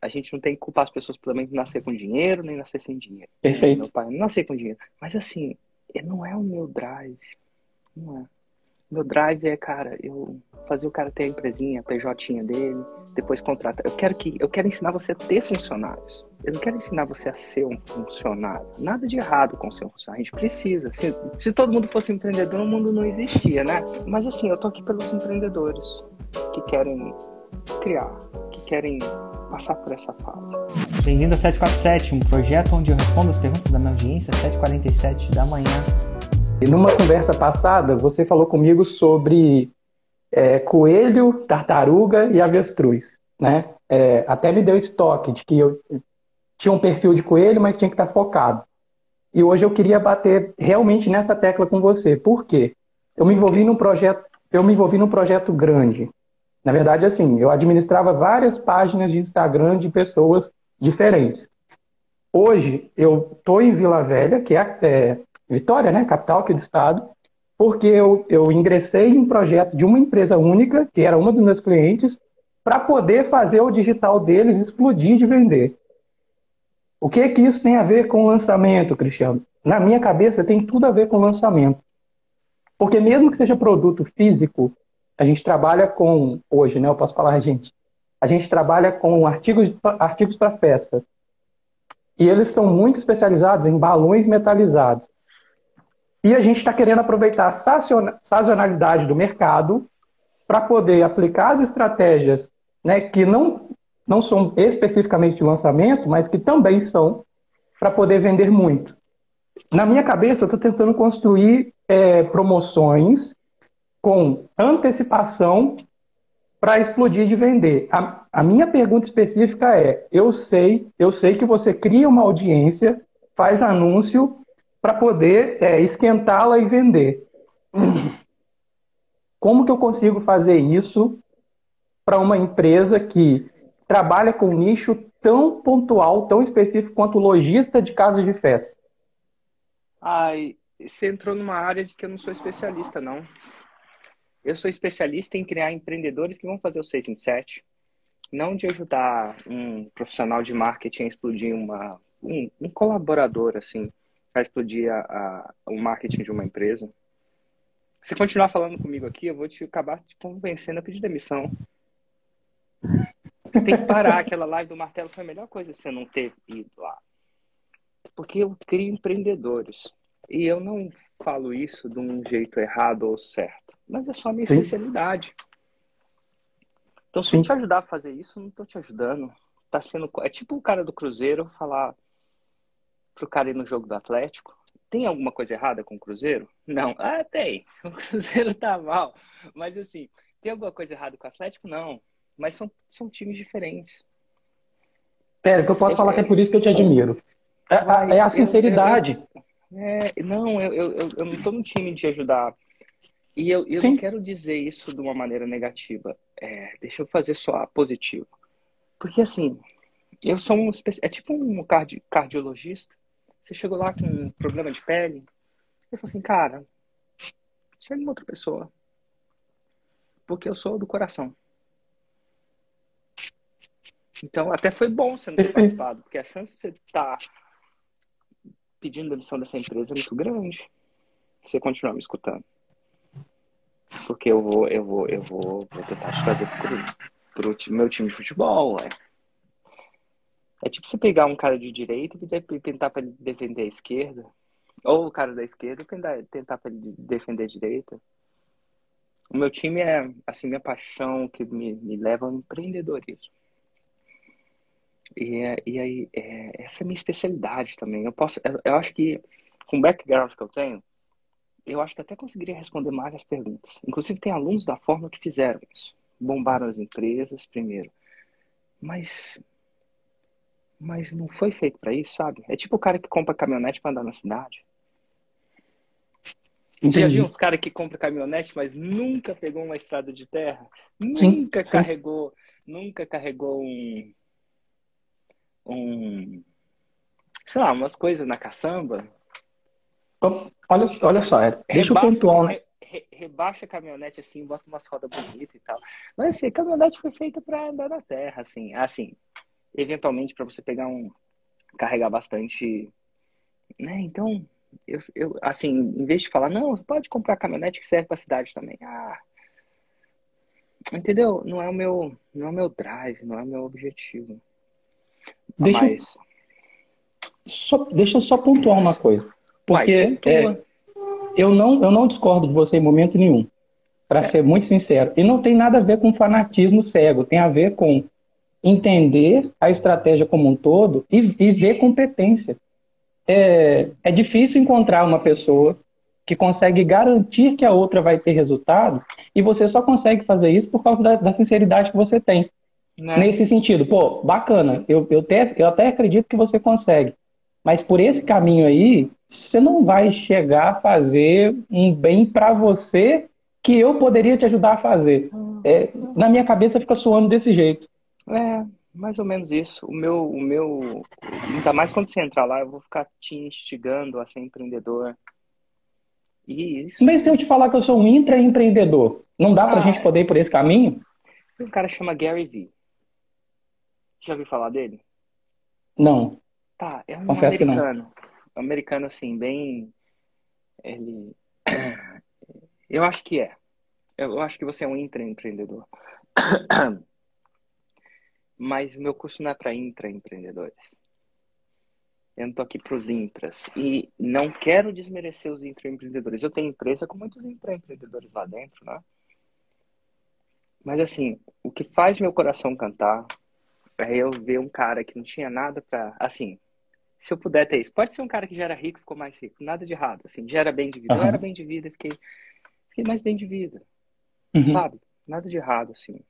a gente não tem que culpar as pessoas por também nascer com dinheiro, nem nascer sem dinheiro. Perfeito. Meu pai não nasceu com dinheiro. Mas assim, não é o meu drive. Não é. Meu drive é, cara, eu fazer o cara ter a empresinha, a PJ dele, depois contratar. Eu quero que eu quero ensinar você a ter funcionários. Eu não quero ensinar você a ser um funcionário. Nada de errado com ser um funcionário. A gente precisa. Se, se todo mundo fosse empreendedor, o mundo não existia, né? Mas assim, eu tô aqui pelos empreendedores que querem criar, que querem passar por essa fase. Bem-vindo a 747, um projeto onde eu respondo as perguntas da minha audiência, 7h47 da manhã. E numa conversa passada, você falou comigo sobre é, coelho, tartaruga e avestruz, né? É, até me deu estoque de que eu tinha um perfil de coelho, mas tinha que estar focado. E hoje eu queria bater realmente nessa tecla com você. Por quê? Eu me envolvi num projeto, eu me envolvi num projeto grande. Na verdade, assim, eu administrava várias páginas de Instagram de pessoas diferentes. Hoje eu estou em Vila Velha, que é, é Vitória, né, capital aqui do estado, porque eu, eu ingressei em um projeto de uma empresa única, que era uma dos meus clientes, para poder fazer o digital deles explodir de vender. O que que isso tem a ver com lançamento, Cristiano? Na minha cabeça tem tudo a ver com lançamento. Porque mesmo que seja produto físico, a gente trabalha com, hoje, né, eu posso falar gente, a gente trabalha com artigos, artigos para festa. E eles são muito especializados em balões metalizados. E a gente está querendo aproveitar a sazonalidade do mercado para poder aplicar as estratégias né, que não, não são especificamente de lançamento, mas que também são para poder vender muito. Na minha cabeça, eu estou tentando construir é, promoções com antecipação para explodir de vender. A, a, minha pergunta específica é: eu sei, eu sei que você cria uma audiência, faz anúncio para poder é, esquentá-la e vender. Como que eu consigo fazer isso para uma empresa que trabalha com nicho tão pontual, tão específico quanto lojista de casa de festa? Ai, você entrou numa área de que eu não sou especialista, não. Eu sou especialista em criar empreendedores que vão fazer o 6 em 7, não de ajudar um profissional de marketing a explodir uma, um, um colaborador, assim, a explodir a, a, o marketing de uma empresa. Se continuar falando comigo aqui, eu vou te acabar te convencendo a pedir demissão. Tem que parar. Aquela live do martelo foi a melhor coisa você não ter ido lá. Porque eu crio empreendedores. E eu não falo isso de um jeito errado ou certo. Mas é só a minha Sim. especialidade. Então, se Sim. eu te ajudar a fazer isso, eu não estou te ajudando. Tá sendo... É tipo o cara do Cruzeiro falar pro cara ir no jogo do Atlético. Tem alguma coisa errada com o Cruzeiro? Não. Ah, tem. O Cruzeiro tá mal. Mas assim, tem alguma coisa errada com o Atlético? Não. Mas são, são times diferentes. Pera, que eu posso é, falar que é por isso que eu te admiro. É, é a sinceridade. Eu, eu, é, não, eu, eu, eu não tô no time de ajudar. E eu, eu não quero dizer isso de uma maneira negativa. É, deixa eu fazer só positivo. Porque assim, eu sou um. É tipo um cardi, cardiologista você chegou lá com um problema de pele. Ele falou assim, cara, segue uma outra pessoa. Porque eu sou do coração. Então, até foi bom você não ter participado, porque a chance de você estar tá pedindo demissão dessa empresa é muito grande. Você continuar me escutando. Porque eu vou, eu vou, eu vou, vou tentar te trazer pro, pro meu time de futebol, ué. É tipo você pegar um cara de direita e tentar para ele defender a esquerda. Ou o cara da esquerda e tentar para ele defender a direita. O meu time é, assim, minha paixão que me, me leva ao empreendedorismo. E, é, e aí, é, essa é a minha especialidade também. Eu posso, eu, eu acho que, com o background que eu tenho, eu acho que até conseguiria responder mais as perguntas. Inclusive, tem alunos da forma que fizeram isso. Bombaram as empresas primeiro. Mas mas não foi feito para isso, sabe? É tipo o cara que compra caminhonete para andar na cidade. Entendi. Já viu uns caras que compram caminhonete, mas nunca pegou uma estrada de terra? Nunca sim. carregou, nunca carregou um um sei lá, umas coisas na caçamba. Olha, olha só, é, deixa eu pontuar, né? Re, rebaixa a caminhonete assim, bota umas rodas bonitas e tal. Mas assim, a caminhonete foi feita para andar na terra, assim, assim, eventualmente para você pegar um carregar bastante, né? Então, eu, eu assim, em vez de falar, não, você pode comprar caminhonete que serve para cidade também. Ah, entendeu? Não é o meu, não é o meu drive, não é o meu objetivo. Deixa, Mas... só, deixa eu só pontuar uma coisa. Porque Vai, é, eu, não, eu não discordo de você em momento nenhum, para ser muito sincero. E não tem nada a ver com fanatismo cego, tem a ver com entender a estratégia como um todo e, e ver competência. É, é difícil encontrar uma pessoa que consegue garantir que a outra vai ter resultado e você só consegue fazer isso por causa da, da sinceridade que você tem. Né? Nesse sentido, pô, bacana, eu, eu, até, eu até acredito que você consegue, mas por esse caminho aí, você não vai chegar a fazer um bem para você que eu poderia te ajudar a fazer. Hum. É, na minha cabeça fica soando desse jeito. É, mais ou menos isso. O meu, o meu, ainda mais quando você entrar lá, eu vou ficar te instigando a ser empreendedor. E isso. Mas se eu te falar que eu sou um intraempreendedor, não dá pra ah, gente poder ir por esse caminho? Um cara chama Gary Vee. Já ouviu falar dele? Não. Tá, é um Confesso americano. Um americano, assim, bem. Ele. Eu acho que é. Eu acho que você é um intraempreendedor. Mas o meu curso não é para intraempreendedores. Eu não tô aqui para os intras. E não quero desmerecer os intraempreendedores. Eu tenho empresa com muitos intraempreendedores lá dentro, né? Mas assim, o que faz meu coração cantar é eu ver um cara que não tinha nada para, assim, se eu puder ter isso. Pode ser um cara que já era rico, ficou mais rico, nada de errado, assim, já era bem de vida. Uhum. Eu era bem de vida, fiquei, fiquei mais bem de vida. Uhum. Sabe? Nada de errado, assim.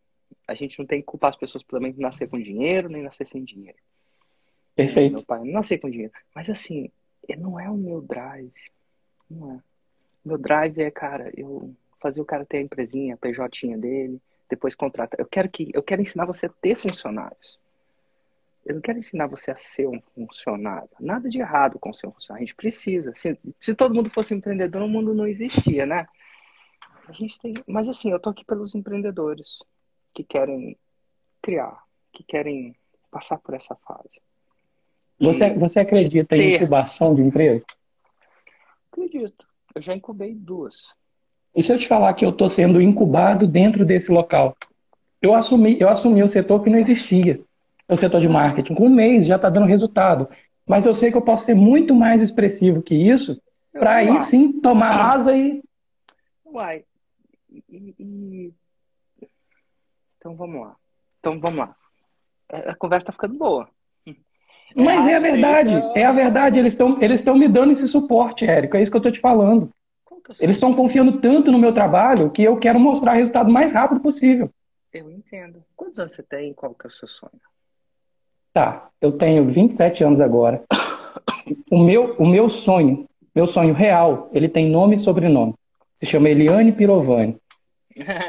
A gente não tem que culpar as pessoas por também nascer com dinheiro, nem nascer sem dinheiro. Perfeito. Meu pai não nascer com dinheiro. Mas assim, não é o meu drive. Não é. Meu drive é, cara, eu fazer o cara ter a empresinha, a PJ dele, depois contratar. Eu quero que eu quero ensinar você a ter funcionários. Eu não quero ensinar você a ser um funcionário. Nada de errado com ser um funcionário. A gente precisa. Se, se todo mundo fosse empreendedor, o mundo não existia, né? A gente tem. Mas assim, eu tô aqui pelos empreendedores que querem criar, que querem passar por essa fase. Você, você acredita ter... em incubação de empresa? Acredito. Eu já incubei duas. E se eu te falar que eu estou sendo incubado dentro desse local? Eu assumi, eu assumi o setor que não existia, o setor de marketing. Com um mês já está dando resultado. Mas eu sei que eu posso ser muito mais expressivo que isso para aí sim tomar asa e. Uai. E, e, então vamos lá. Então vamos lá. É, a conversa tá ficando boa. Mas é, a verdade, é a verdade. Eles estão eles me dando esse suporte, Érico. É isso que eu estou te falando. Eles estão confiando tanto no meu trabalho que eu quero mostrar o resultado mais rápido possível. Eu entendo. Quantos anos você tem e qual que é o seu sonho? Tá, eu tenho 27 anos agora. O meu, o meu sonho, meu sonho real, ele tem nome e sobrenome. Se chama Eliane Pirovani.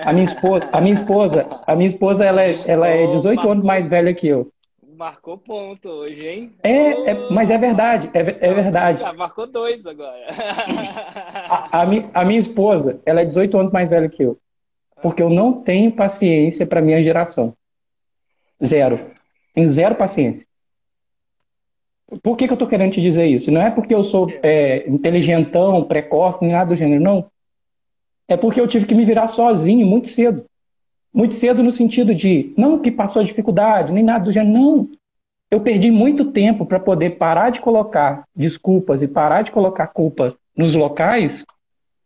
A minha esposa, a minha esposa, a minha esposa ela é, ela é 18 anos mais velha que eu. Marcou ponto hoje, hein? É, é mas é verdade, é, é verdade. Já marcou dois agora. A, a, a minha esposa, ela é 18 anos mais velha que eu. Porque eu não tenho paciência para minha geração. Zero. Tem zero paciência. Por que, que eu estou querendo te dizer isso? Não é porque eu sou é, inteligentão, precoce, nem nada do gênero, não é porque eu tive que me virar sozinho muito cedo. Muito cedo no sentido de, não que passou dificuldade, nem nada do gênero, não. Eu perdi muito tempo para poder parar de colocar desculpas e parar de colocar culpa nos locais.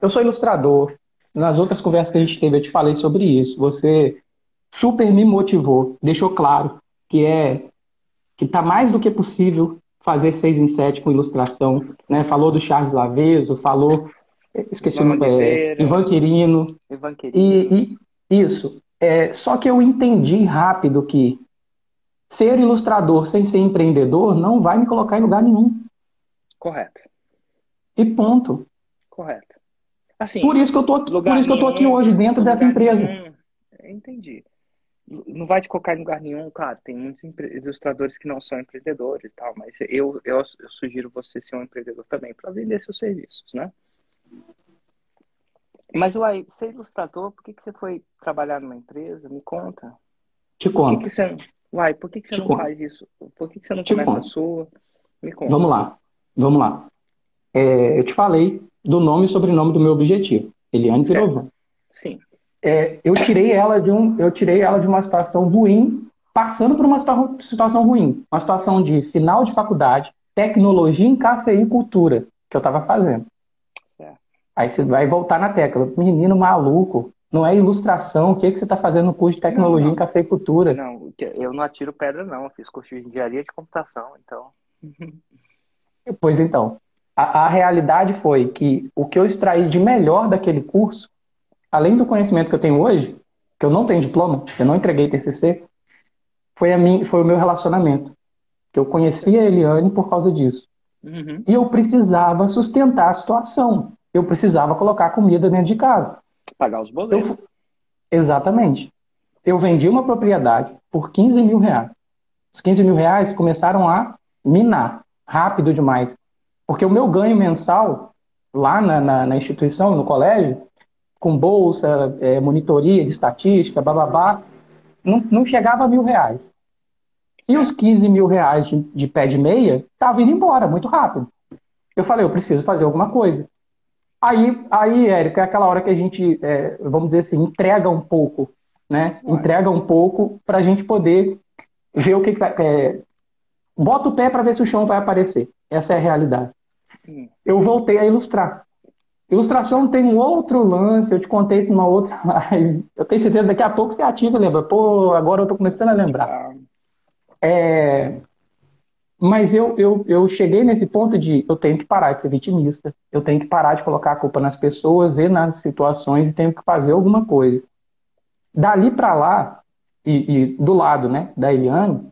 Eu sou ilustrador. Nas outras conversas que a gente teve, eu te falei sobre isso. Você super me motivou, deixou claro que é que está mais do que possível fazer seis em sete com ilustração. Né? Falou do Charles Laveso, falou Esqueci Ivan o nome. É, Ivan Quirino. Ivan Quirino. E, e isso. É, só que eu entendi rápido que ser ilustrador sem ser empreendedor não vai me colocar em lugar nenhum. Correto. E ponto. Correto. Assim, por isso que eu tô, por isso que eu tô aqui hoje dentro dessa empresa. Nenhum. Entendi. Não vai te colocar em lugar nenhum, claro. Tem muitos ilustradores que não são empreendedores e tal, mas eu, eu, eu sugiro você ser um empreendedor também para vender seus serviços, né? Mas, uai, você é ilustrador, por que, que você foi trabalhar numa empresa? Me conta. Te conto. Que que você... Uai, por que, que você não faz isso? Por que, que você não começa a sua? Me conta. Vamos lá, vamos lá. É, eu te falei do nome e sobrenome do meu objetivo, Eliane Pirovan. Sim. É, eu tirei ela de um, eu tirei ela de uma situação ruim, passando por uma situação ruim, uma situação de final de faculdade, tecnologia em cafeicultura que eu estava fazendo. É. Aí você vai voltar na tecla, menino maluco, não é ilustração, o que, é que você está fazendo no curso de tecnologia não, não. em cafeicultura? Não, eu não atiro pedra não, eu fiz curso de engenharia de computação, então. pois então, a, a realidade foi que o que eu extraí de melhor daquele curso, além do conhecimento que eu tenho hoje, que eu não tenho diploma, eu não entreguei TCC, foi, a mim, foi o meu relacionamento. Que eu conheci a Eliane por causa disso. Uhum. E eu precisava sustentar a situação. Eu precisava colocar comida dentro de casa. Pagar os boletos. Eu, exatamente. Eu vendi uma propriedade por 15 mil reais. Os 15 mil reais começaram a minar rápido demais. Porque o meu ganho mensal, lá na, na, na instituição, no colégio, com bolsa, é, monitoria de estatística, bababá, não, não chegava a mil reais. E os 15 mil reais de, de pé de meia estavam indo embora muito rápido. Eu falei, eu preciso fazer alguma coisa. Aí, aí Érico, é aquela hora que a gente, é, vamos dizer assim, entrega um pouco, né? Entrega um pouco para a gente poder ver o que, que vai. É, bota o pé para ver se o chão vai aparecer. Essa é a realidade. Eu voltei a ilustrar. Ilustração tem um outro lance, eu te contei isso numa outra live. Eu tenho certeza daqui a pouco você ativa lembra. Pô, agora eu tô começando a lembrar. É... Mas eu, eu, eu cheguei nesse ponto de eu tenho que parar de ser vitimista, eu tenho que parar de colocar a culpa nas pessoas e nas situações e tenho que fazer alguma coisa. Dali para lá, e, e, do lado né, da Eliane,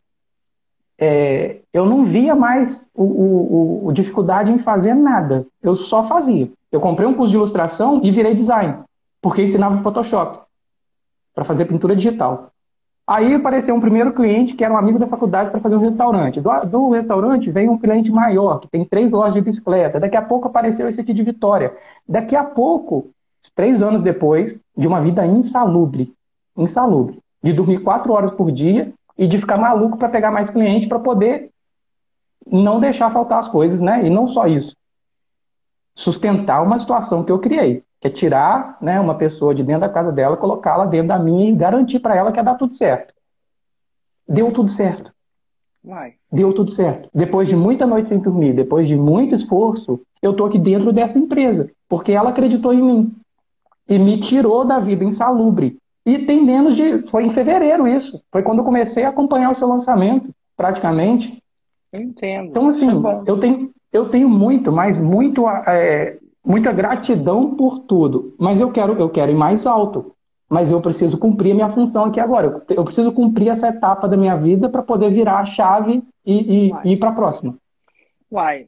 é, eu não via mais o, o, o, dificuldade em fazer nada. Eu só fazia. Eu comprei um curso de ilustração e virei design, porque ensinava Photoshop para fazer pintura digital. Aí apareceu um primeiro cliente que era um amigo da faculdade para fazer um restaurante. Do, do, restaurante vem um cliente maior, que tem três lojas de bicicleta. Daqui a pouco apareceu esse aqui de Vitória. Daqui a pouco, três anos depois, de uma vida insalubre, insalubre, de dormir quatro horas por dia e de ficar maluco para pegar mais cliente para poder não deixar faltar as coisas, né? E não só isso. Sustentar uma situação que eu criei, que é tirar né, uma pessoa de dentro da casa dela, colocá-la dentro da minha e garantir para ela que ia dar tudo certo. Deu tudo certo. Vai. Deu tudo certo. Depois de muita noite sem dormir, depois de muito esforço, eu tô aqui dentro dessa empresa, porque ela acreditou em mim e me tirou da vida insalubre e tem menos de. Foi em fevereiro isso. Foi quando eu comecei a acompanhar o seu lançamento, praticamente. entendo. Então, assim, é eu, tenho, eu tenho muito, mas muito, é, muita gratidão por tudo. Mas eu quero, eu quero ir mais alto. Mas eu preciso cumprir a minha função aqui agora. Eu, eu preciso cumprir essa etapa da minha vida para poder virar a chave e, e, e ir para a próxima. Uai,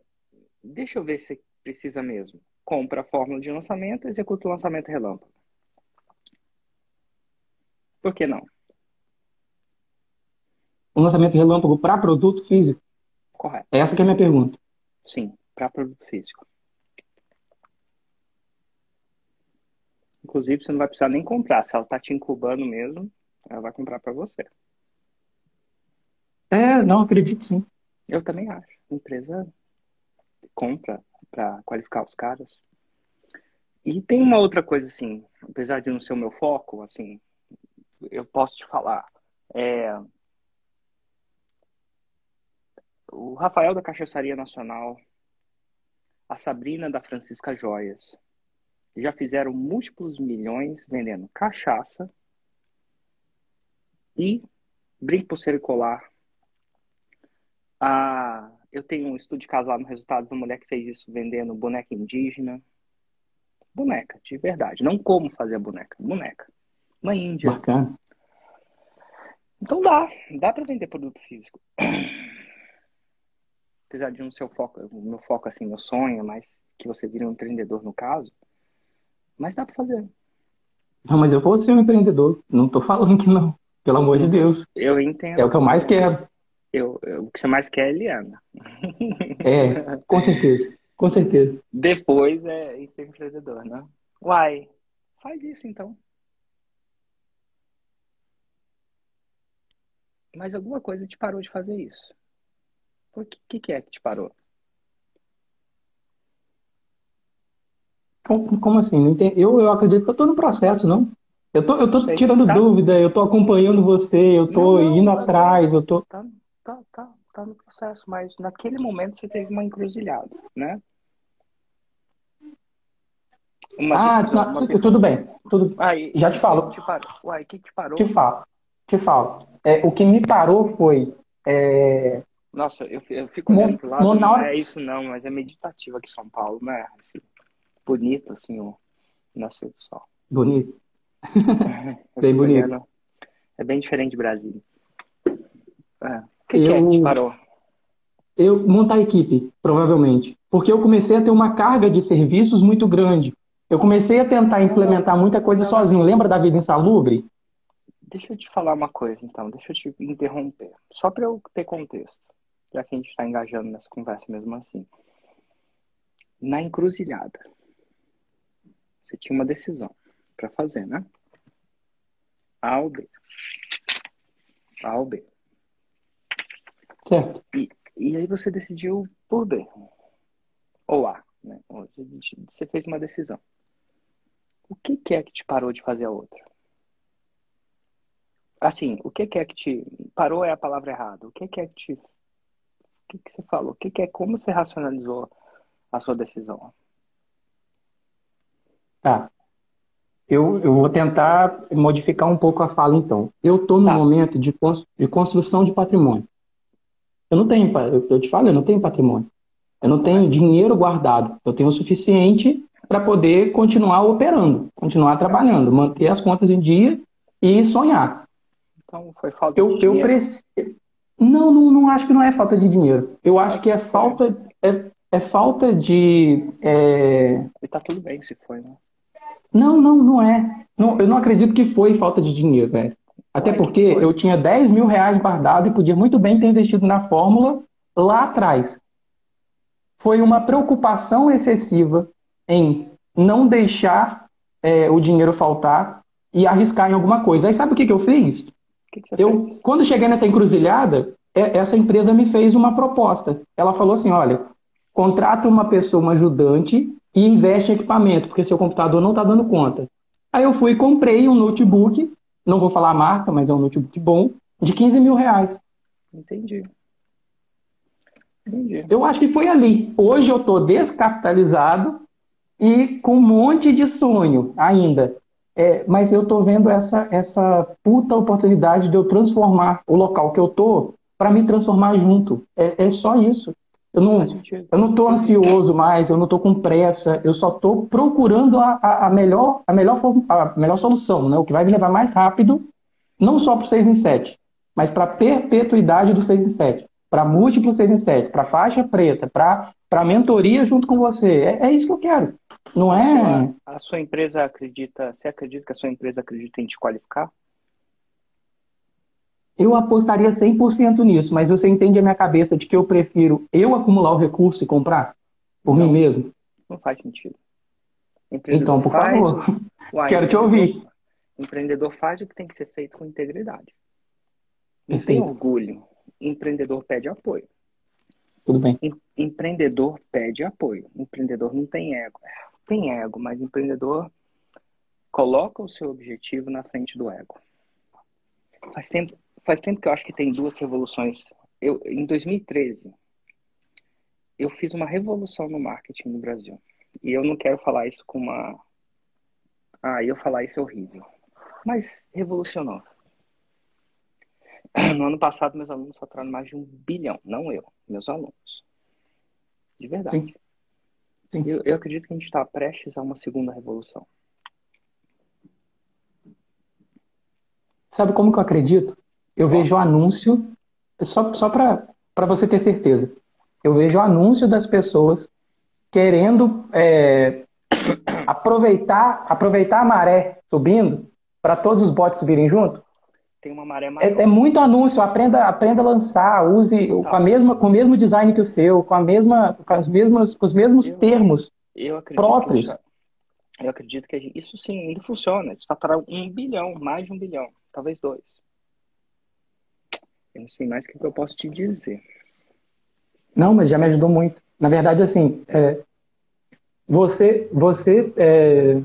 deixa eu ver se precisa mesmo. Compra a fórmula de lançamento, executa o lançamento relâmpago. Por que não? Um lançamento relâmpago para produto físico? Correto. Essa que é a minha pergunta. Sim, para produto físico. Inclusive, você não vai precisar nem comprar. Se ela está te incubando mesmo, ela vai comprar para você. É, não acredito sim. Eu também acho. A empresa compra para qualificar os caras. E tem uma outra coisa assim, apesar de não ser o meu foco, assim, eu posso te falar. É, o Rafael da Cachaçaria Nacional, a Sabrina da Francisca Joias, já fizeram múltiplos milhões vendendo cachaça e brinco pulseira e colar. Ah, eu tenho um estudo de casal no resultado de uma mulher que fez isso vendendo boneca indígena. Boneca, de verdade. Não como fazer a boneca, boneca. Uma Índia. Bacana. Então dá, dá para vender produto físico. Apesar de não ser o foco, o meu foco assim, meu sonho, mas que você vire um empreendedor no caso, mas dá para fazer. Não, mas eu vou ser um empreendedor. Não tô falando que não. Pelo amor de Deus. Eu entendo. É o que eu mais quero. Eu, eu, o que você mais quer é Eliana. É, com certeza. Com certeza. Depois é ser empreendedor, né? Uai, faz isso então. Mas alguma coisa te parou de fazer isso. O que, que é que te parou? Como, como assim? Eu, eu acredito que eu estou no processo, não? Eu tô, eu tô tirando tá. dúvida, eu tô acompanhando você, eu tô não, não, indo tá, atrás, eu tô. Tá, tá, tá, tá no processo, mas naquele momento você teve uma encruzilhada, né? Uma ah, decisão, uma tudo bem. Tudo... Aí, Já te falo. Te parou? Uai, o que te parou? Te falo. Te falo. É, o que me parou foi. É... Nossa, eu, eu fico olhando pro lado, no, não é isso não, mas é meditativo aqui em São Paulo, né? Assim, bonito, assim, o nascer do sol. Bonito. bem bonito. Olhando. É bem diferente de Brasília. É. O que, eu... que é que te parou? Eu montar a equipe, provavelmente. Porque eu comecei a ter uma carga de serviços muito grande. Eu comecei a tentar implementar muita coisa sozinho. Lembra da vida insalubre? Deixa eu te falar uma coisa, então. Deixa eu te interromper. Só para eu ter contexto. Já que a gente está engajando nessa conversa mesmo assim. Na encruzilhada, você tinha uma decisão para fazer, né? A ou B. A ou B. Certo. E, e aí você decidiu por B. Ou A. Né? Você fez uma decisão. O que, que é que te parou de fazer a outra? Assim, o que, que é que te. Parou é a palavra errada. O que, que é que te. O que, que você falou? O que, que é. Como você racionalizou a sua decisão? Tá. Eu, eu vou tentar modificar um pouco a fala, então. Eu estou no tá. momento de, de construção de patrimônio. Eu não tenho, eu te falo, eu não tenho patrimônio. Eu não tenho dinheiro guardado. Eu tenho o suficiente para poder continuar operando, continuar trabalhando, manter as contas em dia e sonhar. Então foi falta eu, de dinheiro. Eu preci... não, não, não acho que não é falta de dinheiro. Eu acho que é falta, é, é falta de. É... E tá tudo bem se foi, né? Não, não, não é. Não, eu não acredito que foi falta de dinheiro, velho. Até porque eu tinha 10 mil reais guardado e podia muito bem ter investido na fórmula lá atrás. Foi uma preocupação excessiva em não deixar é, o dinheiro faltar e arriscar em alguma coisa. Aí sabe o que, que eu fiz? Que que eu, fez? quando cheguei nessa encruzilhada, é, essa empresa me fez uma proposta. Ela falou assim: olha, contrata uma pessoa, uma ajudante, e investe em equipamento, porque seu computador não está dando conta. Aí eu fui e comprei um notebook, não vou falar a marca, mas é um notebook bom, de 15 mil reais. Entendi. Entendi. Eu acho que foi ali. Hoje eu estou descapitalizado e com um monte de sonho ainda. É, mas eu estou vendo essa, essa puta oportunidade de eu transformar o local que eu estou para me transformar junto. É, é só isso. Eu não, eu não estou ansioso mais, eu não estou com pressa, eu só estou procurando a, a, a, melhor, a, melhor, a melhor solução, né? o que vai me levar mais rápido, não só para o 6 em 7, mas para a perpetuidade do 6 em 7, para múltiplo 6 em 7, para faixa preta, para mentoria junto com você. É, é, isso que eu quero. Não é. A sua empresa acredita, você acredita que a sua empresa acredita em te qualificar? Eu apostaria 100% nisso, mas você entende a minha cabeça de que eu prefiro eu acumular o recurso e comprar por não, mim mesmo? Não faz sentido. Então, por favor, Uai, quero te ouvir. Empreendedor faz o que tem que ser feito com integridade. Não tem orgulho. Empreendedor pede apoio. Tudo bem. Empreendedor pede apoio. Empreendedor não tem ego. Tem ego, mas empreendedor coloca o seu objetivo na frente do ego. Faz tempo, faz tempo que eu acho que tem duas revoluções. Eu, em 2013, eu fiz uma revolução no marketing no Brasil. E eu não quero falar isso com uma. Ah, eu falar isso é horrível. Mas revolucionou. No ano passado, meus alunos faturaram mais de um bilhão. Não eu, meus alunos. De verdade. Sim. Sim. Eu, eu acredito que a gente está prestes a uma segunda revolução. Sabe como que eu acredito? Eu vejo o anúncio, só, só para você ter certeza, eu vejo o anúncio das pessoas querendo é, aproveitar, aproveitar a maré subindo para todos os bots subirem junto. Tem uma maré maior. É, é muito anúncio, aprenda, aprenda a lançar, use tá. com, a mesma, com o mesmo design que o seu, com, a mesma, com, as mesmas, com os mesmos eu, termos eu próprios. eu acredito que isso sim ainda funciona. Eles faturaram um bilhão, mais de um bilhão, talvez dois. Eu não sei mais o que eu posso te dizer. Não, mas já me ajudou muito. Na verdade, assim, é, você, você, é,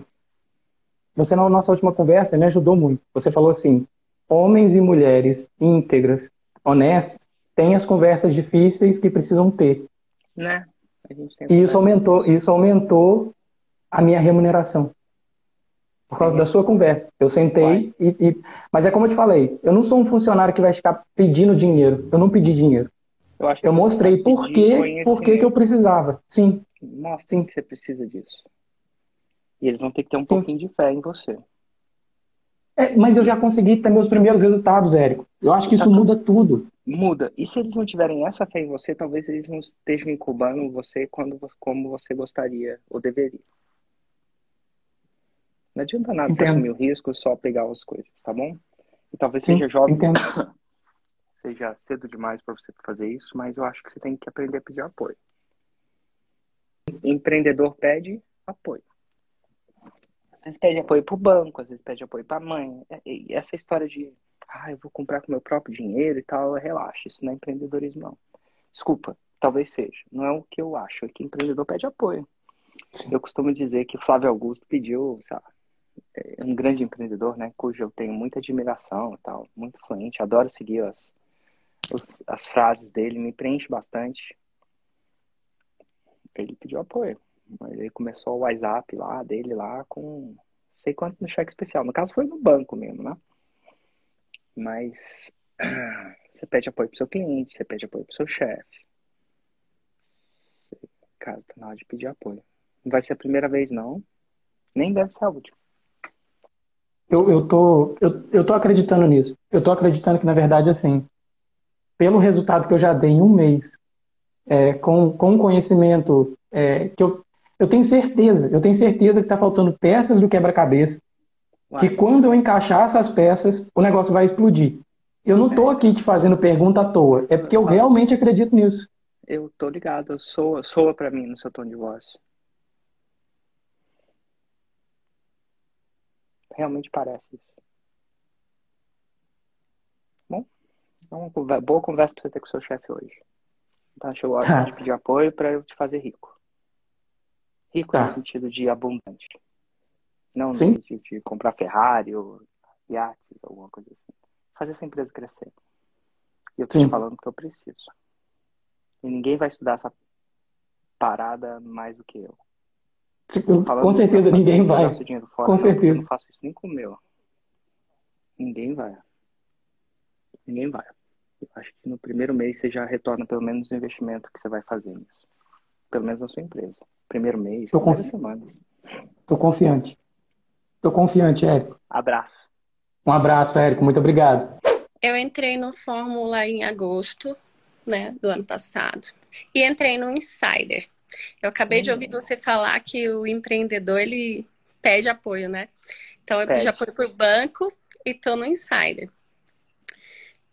você na nossa última conversa me ajudou muito. Você falou assim, homens e mulheres íntegras, honestas, têm as conversas difíceis que precisam ter. Né? E isso aumentou, isso aumentou a minha remuneração. Por causa da sua conversa. Eu sentei e, e, Mas é como eu te falei, eu não sou um funcionário que vai ficar pedindo dinheiro. Eu não pedi dinheiro. Eu, acho eu mostrei por que, por que, que eu precisava. Sim. Mostra que você precisa disso. E eles vão ter que ter um Sim. pouquinho de fé em você. É, mas eu já consegui ter meus primeiros resultados, Érico. Eu acho que isso tá muda tudo. Muda. E se eles não tiverem essa fé em você, talvez eles não estejam incubando você quando, como você gostaria ou deveria. Não adianta nada Entendo. você assumir o risco só pegar as coisas, tá bom? E talvez Sim, seja jovem. Entendo. seja cedo demais para você fazer isso, mas eu acho que você tem que aprender a pedir apoio. Empreendedor pede apoio. Às vezes pede apoio para o banco, às vezes pede apoio para a mãe. É, e essa história de, ah, eu vou comprar com meu próprio dinheiro e tal, relaxa, isso não é empreendedorismo, não. Desculpa, talvez seja. Não é o que eu acho, é que empreendedor pede apoio. Sim. Eu costumo dizer que Flávio Augusto pediu, sabe, é um grande empreendedor, né, cujo eu tenho muita admiração e tal, muito fluente, adoro seguir as, as frases dele, me preenche bastante. Ele pediu apoio. Ele começou o WhatsApp lá dele lá com sei quanto no cheque especial. No caso foi no banco mesmo, né? Mas você pede apoio pro seu cliente, você pede apoio pro seu chefe. Cara, tá na hora de pedir apoio. Não vai ser a primeira vez, não. Nem deve ser a última. Eu, eu, tô, eu, eu tô acreditando nisso. Eu tô acreditando que, na verdade, assim, pelo resultado que eu já dei em um mês, é, com, com conhecimento é, que eu, eu tenho certeza, eu tenho certeza que está faltando peças do quebra-cabeça, que quando eu encaixar essas peças, o negócio vai explodir. Eu não estou aqui te fazendo pergunta à toa, é porque eu realmente acredito nisso. Eu tô ligado, soa, soa para mim no seu tom de voz. Realmente parece isso. Uma boa conversa pra você ter com o seu chefe hoje. Então chegou a hora de pedir apoio para eu te fazer rico. Rico tá. no sentido de abundante. Não Sim. de, de comprar Ferrari ou iates, alguma coisa assim. Fazer essa empresa crescer. E eu tô Sim. te falando que eu preciso. E ninguém vai estudar essa parada mais do que eu. Com certeza ninguém vai. Fora, com não, certeza. Eu não faço isso nem com o meu. Ninguém vai. Ninguém vai. Eu acho que no primeiro mês você já retorna pelo menos o investimento que você vai fazer nisso. Pelo menos na sua empresa. Primeiro mês, Tô semanas. Tô confiante. Tô confiante, Érico. Abraço. Um abraço, Érico. Muito obrigado. Eu entrei no Fórmula em agosto, né, do ano passado. E entrei no Insider. Eu acabei de ouvir você falar que o empreendedor, ele pede apoio, né? Então, eu pede, pedi apoio para o banco e tô no Insider.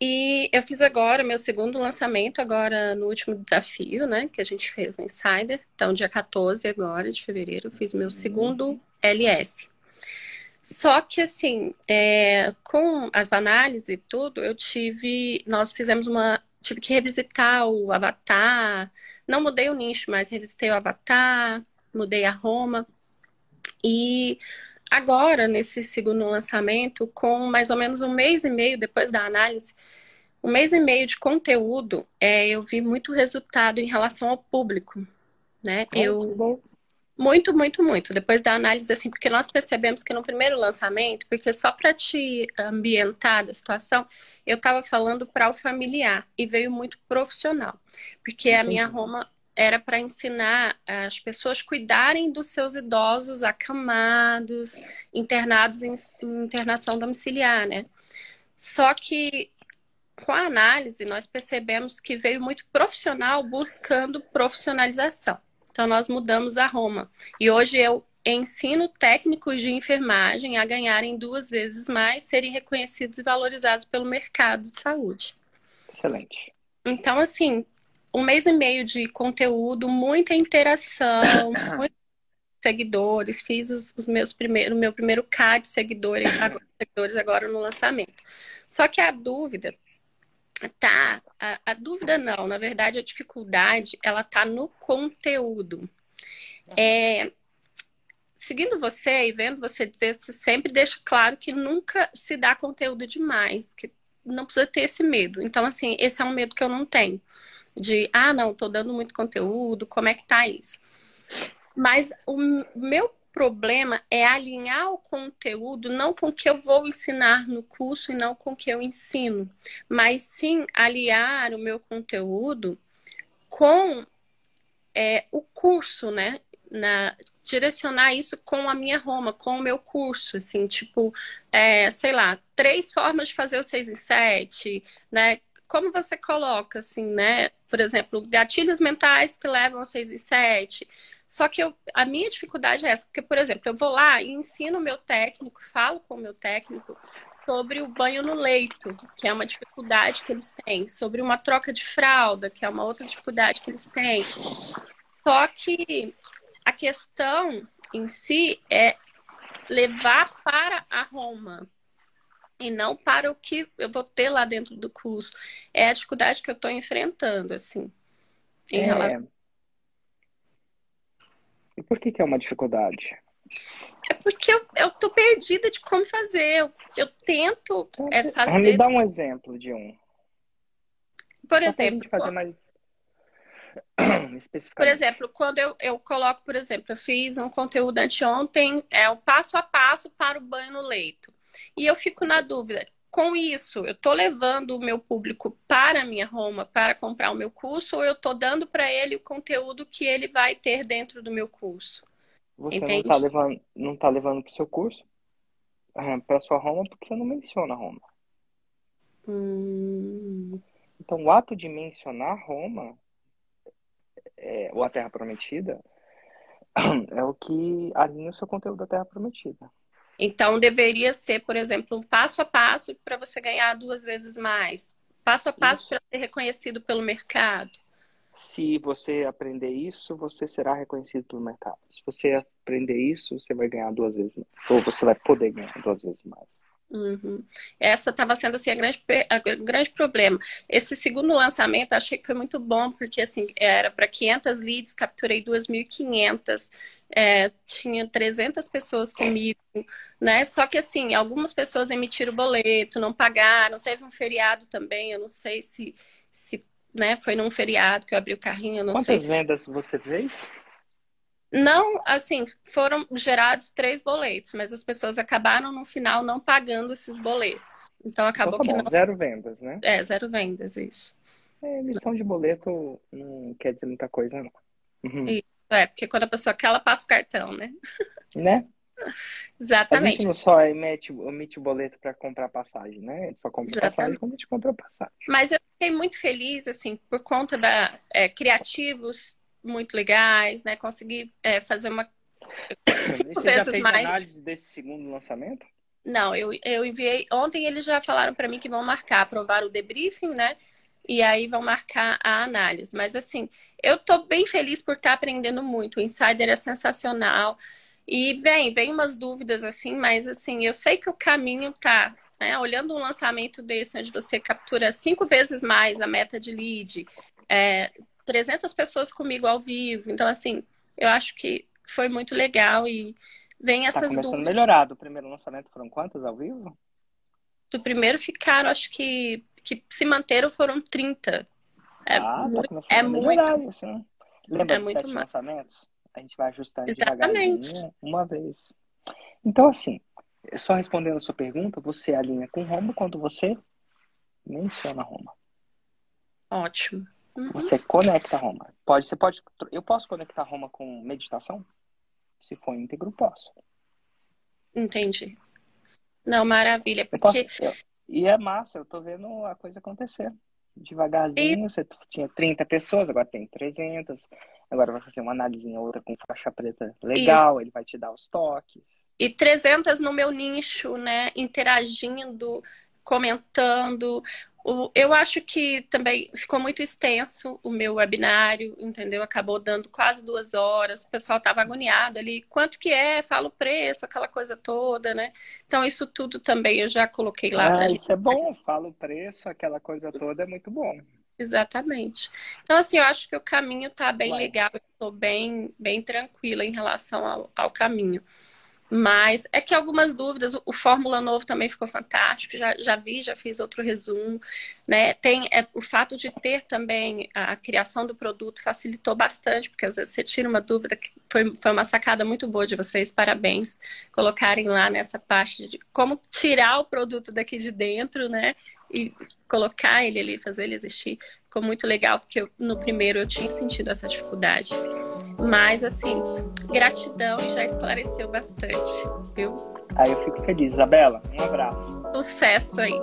E eu fiz agora meu segundo lançamento, agora no último desafio, né? Que a gente fez no Insider. Então, dia 14 agora de fevereiro, fiz meu segundo LS. Só que, assim, é, com as análises e tudo, eu tive. Nós fizemos uma. Tive que revisitar o avatar. Não mudei o nicho, mas revisitei o avatar, mudei a Roma. E agora, nesse segundo lançamento, com mais ou menos um mês e meio depois da análise, um mês e meio de conteúdo, é, eu vi muito resultado em relação ao público, né? eu muito, muito, muito. Depois da análise, assim, porque nós percebemos que no primeiro lançamento, porque só para te ambientar da situação, eu estava falando para o familiar e veio muito profissional, porque a minha Roma era para ensinar as pessoas cuidarem dos seus idosos acamados, internados em, em internação domiciliar, né? Só que com a análise nós percebemos que veio muito profissional buscando profissionalização. Então nós mudamos a Roma. E hoje eu ensino técnicos de enfermagem a ganharem duas vezes mais, serem reconhecidos e valorizados pelo mercado de saúde. Excelente. Então, assim, um mês e meio de conteúdo, muita interação, muitos seguidores, fiz os, os meus primeiros, o meu primeiro K de seguidores agora, seguidores agora no lançamento. Só que a dúvida Tá, a, a, dúvida não, na verdade a dificuldade ela tá no conteúdo. É, seguindo você e vendo você dizer, você sempre deixa claro que nunca se dá conteúdo demais, que não precisa ter esse medo. Então, assim, esse é um medo que eu não tenho. De, ah, não, tô dando muito conteúdo, como é que tá isso? Mas o meu problema é alinhar o conteúdo não com o que eu vou ensinar no curso e não com o que eu ensino, mas sim aliar o meu conteúdo com é, o curso, né? Na, direcionar isso com a minha Roma, com o meu curso, assim, tipo, é, sei lá, três formas de fazer o seis em sete, né? Como você coloca, assim, né? Por exemplo, gatilhos mentais que levam ao seis e sete, só que eu, a minha dificuldade é essa, porque, por exemplo, eu vou lá e ensino o meu técnico, falo com o meu técnico sobre o banho no leito, que é uma dificuldade que eles têm, sobre uma troca de fralda, que é uma outra dificuldade que eles têm. Só que a questão em si é levar para a Roma e não para o que eu vou ter lá dentro do curso. É a dificuldade que eu estou enfrentando, assim. Em é... relação e por que, que é uma dificuldade? É porque eu, eu tô perdida de como fazer. Eu, eu tento é, fazer. Me dá um exemplo de um. Por Só exemplo. fazer mais por exemplo, quando eu, eu coloco, por exemplo, eu fiz um conteúdo anteontem, é o passo a passo para o banho no leito. E eu fico na dúvida, com isso, eu estou levando o meu público para a minha Roma para comprar o meu curso ou eu estou dando para ele o conteúdo que ele vai ter dentro do meu curso? Você Entende? não está levando, não tá levando para o seu curso, para a sua Roma, porque você não menciona Roma. Hum... Então, o ato de mencionar Roma, é, ou a Terra Prometida, é o que alinha o seu conteúdo da Terra Prometida. Então, deveria ser, por exemplo, um passo a passo para você ganhar duas vezes mais. Passo a passo para ser reconhecido pelo mercado. Se você aprender isso, você será reconhecido pelo mercado. Se você aprender isso, você vai ganhar duas vezes mais. Ou você vai poder ganhar duas vezes mais. Uhum. Essa estava sendo assim a grande, a grande problema. Esse segundo lançamento achei que foi muito bom porque assim era para 500 leads, capturei 2.500, é, tinha 300 pessoas comigo, né? Só que assim algumas pessoas emitiram o boleto, não pagaram, teve um feriado também, eu não sei se se né, foi num feriado que eu abri o carrinho, eu não Quantas sei. Quantas vendas você fez? Não, assim, foram gerados três boletos, mas as pessoas acabaram no final não pagando esses boletos. Então acabou então, tá que não... Zero vendas, né? É, zero vendas, isso. É, emissão de boleto não quer dizer muita coisa, não. Uhum. Isso, é, porque quando a pessoa quer, ela passa o cartão, né? Né? Exatamente. A gente não só emite, emite o boleto para comprar passagem, né? Só compra Exatamente. passagem quando a gente compra passagem. Mas eu fiquei muito feliz, assim, por conta da é, criativos muito legais, né? Consegui é, fazer uma cinco Você vezes já fez mais. análise desse segundo lançamento? Não, eu, eu enviei. Ontem eles já falaram para mim que vão marcar, aprovar o debriefing, né? E aí vão marcar a análise. Mas assim, eu tô bem feliz por estar tá aprendendo muito. O Insider é sensacional. E vem, vem umas dúvidas assim, mas assim, eu sei que o caminho tá, né? Olhando um lançamento desse, onde você captura cinco vezes mais a meta de lead, é, 300 pessoas comigo ao vivo. Então, assim, eu acho que foi muito legal e vem tá essas tá começando dúvidas. melhorado. O primeiro lançamento foram quantas ao vivo? Do primeiro ficaram, acho que, que se manteram foram 30. É, ah, tá muito, é muito. Isso, né? Lembra é dos sete lançamentos? A gente vai ajustando Exatamente. uma vez. Então, assim, só respondendo a sua pergunta, você alinha com Roma quando você menciona Roma. Ótimo. Uhum. Você conecta Roma. Pode, você pode, eu posso conectar Roma com meditação? Se for íntegro, posso. Entendi. Não, maravilha. Porque... Eu posso, eu, e é massa, eu tô vendo a coisa acontecer. Devagarzinho, e... você tinha 30 pessoas, agora tem 300. Agora vai fazer uma análise outra com faixa preta legal, ele vai te dar os toques. E 300 no meu nicho, né? Interagindo, comentando. Eu acho que também ficou muito extenso o meu webinário, entendeu? Acabou dando quase duas horas, o pessoal estava agoniado ali. Quanto que é? Fala o preço, aquela coisa toda, né? Então, isso tudo também eu já coloquei lá. Ah, isso gente... é bom, fala o preço, aquela coisa toda é muito bom. Exatamente. Então, assim, eu acho que o caminho está bem Vai. legal, eu estou bem, bem tranquila em relação ao, ao caminho. Mas é que algumas dúvidas, o Fórmula Novo também ficou fantástico, já, já vi, já fiz outro resumo, né? Tem é, o fato de ter também a criação do produto facilitou bastante, porque às vezes você tira uma dúvida, que foi, foi uma sacada muito boa de vocês, parabéns, colocarem lá nessa parte de como tirar o produto daqui de dentro, né? e colocar ele ali, fazer ele existir, ficou muito legal, porque eu, no primeiro eu tinha sentido essa dificuldade. Mas, assim, gratidão e já esclareceu bastante, viu? Aí eu fico feliz. Isabela, um abraço. Sucesso aí.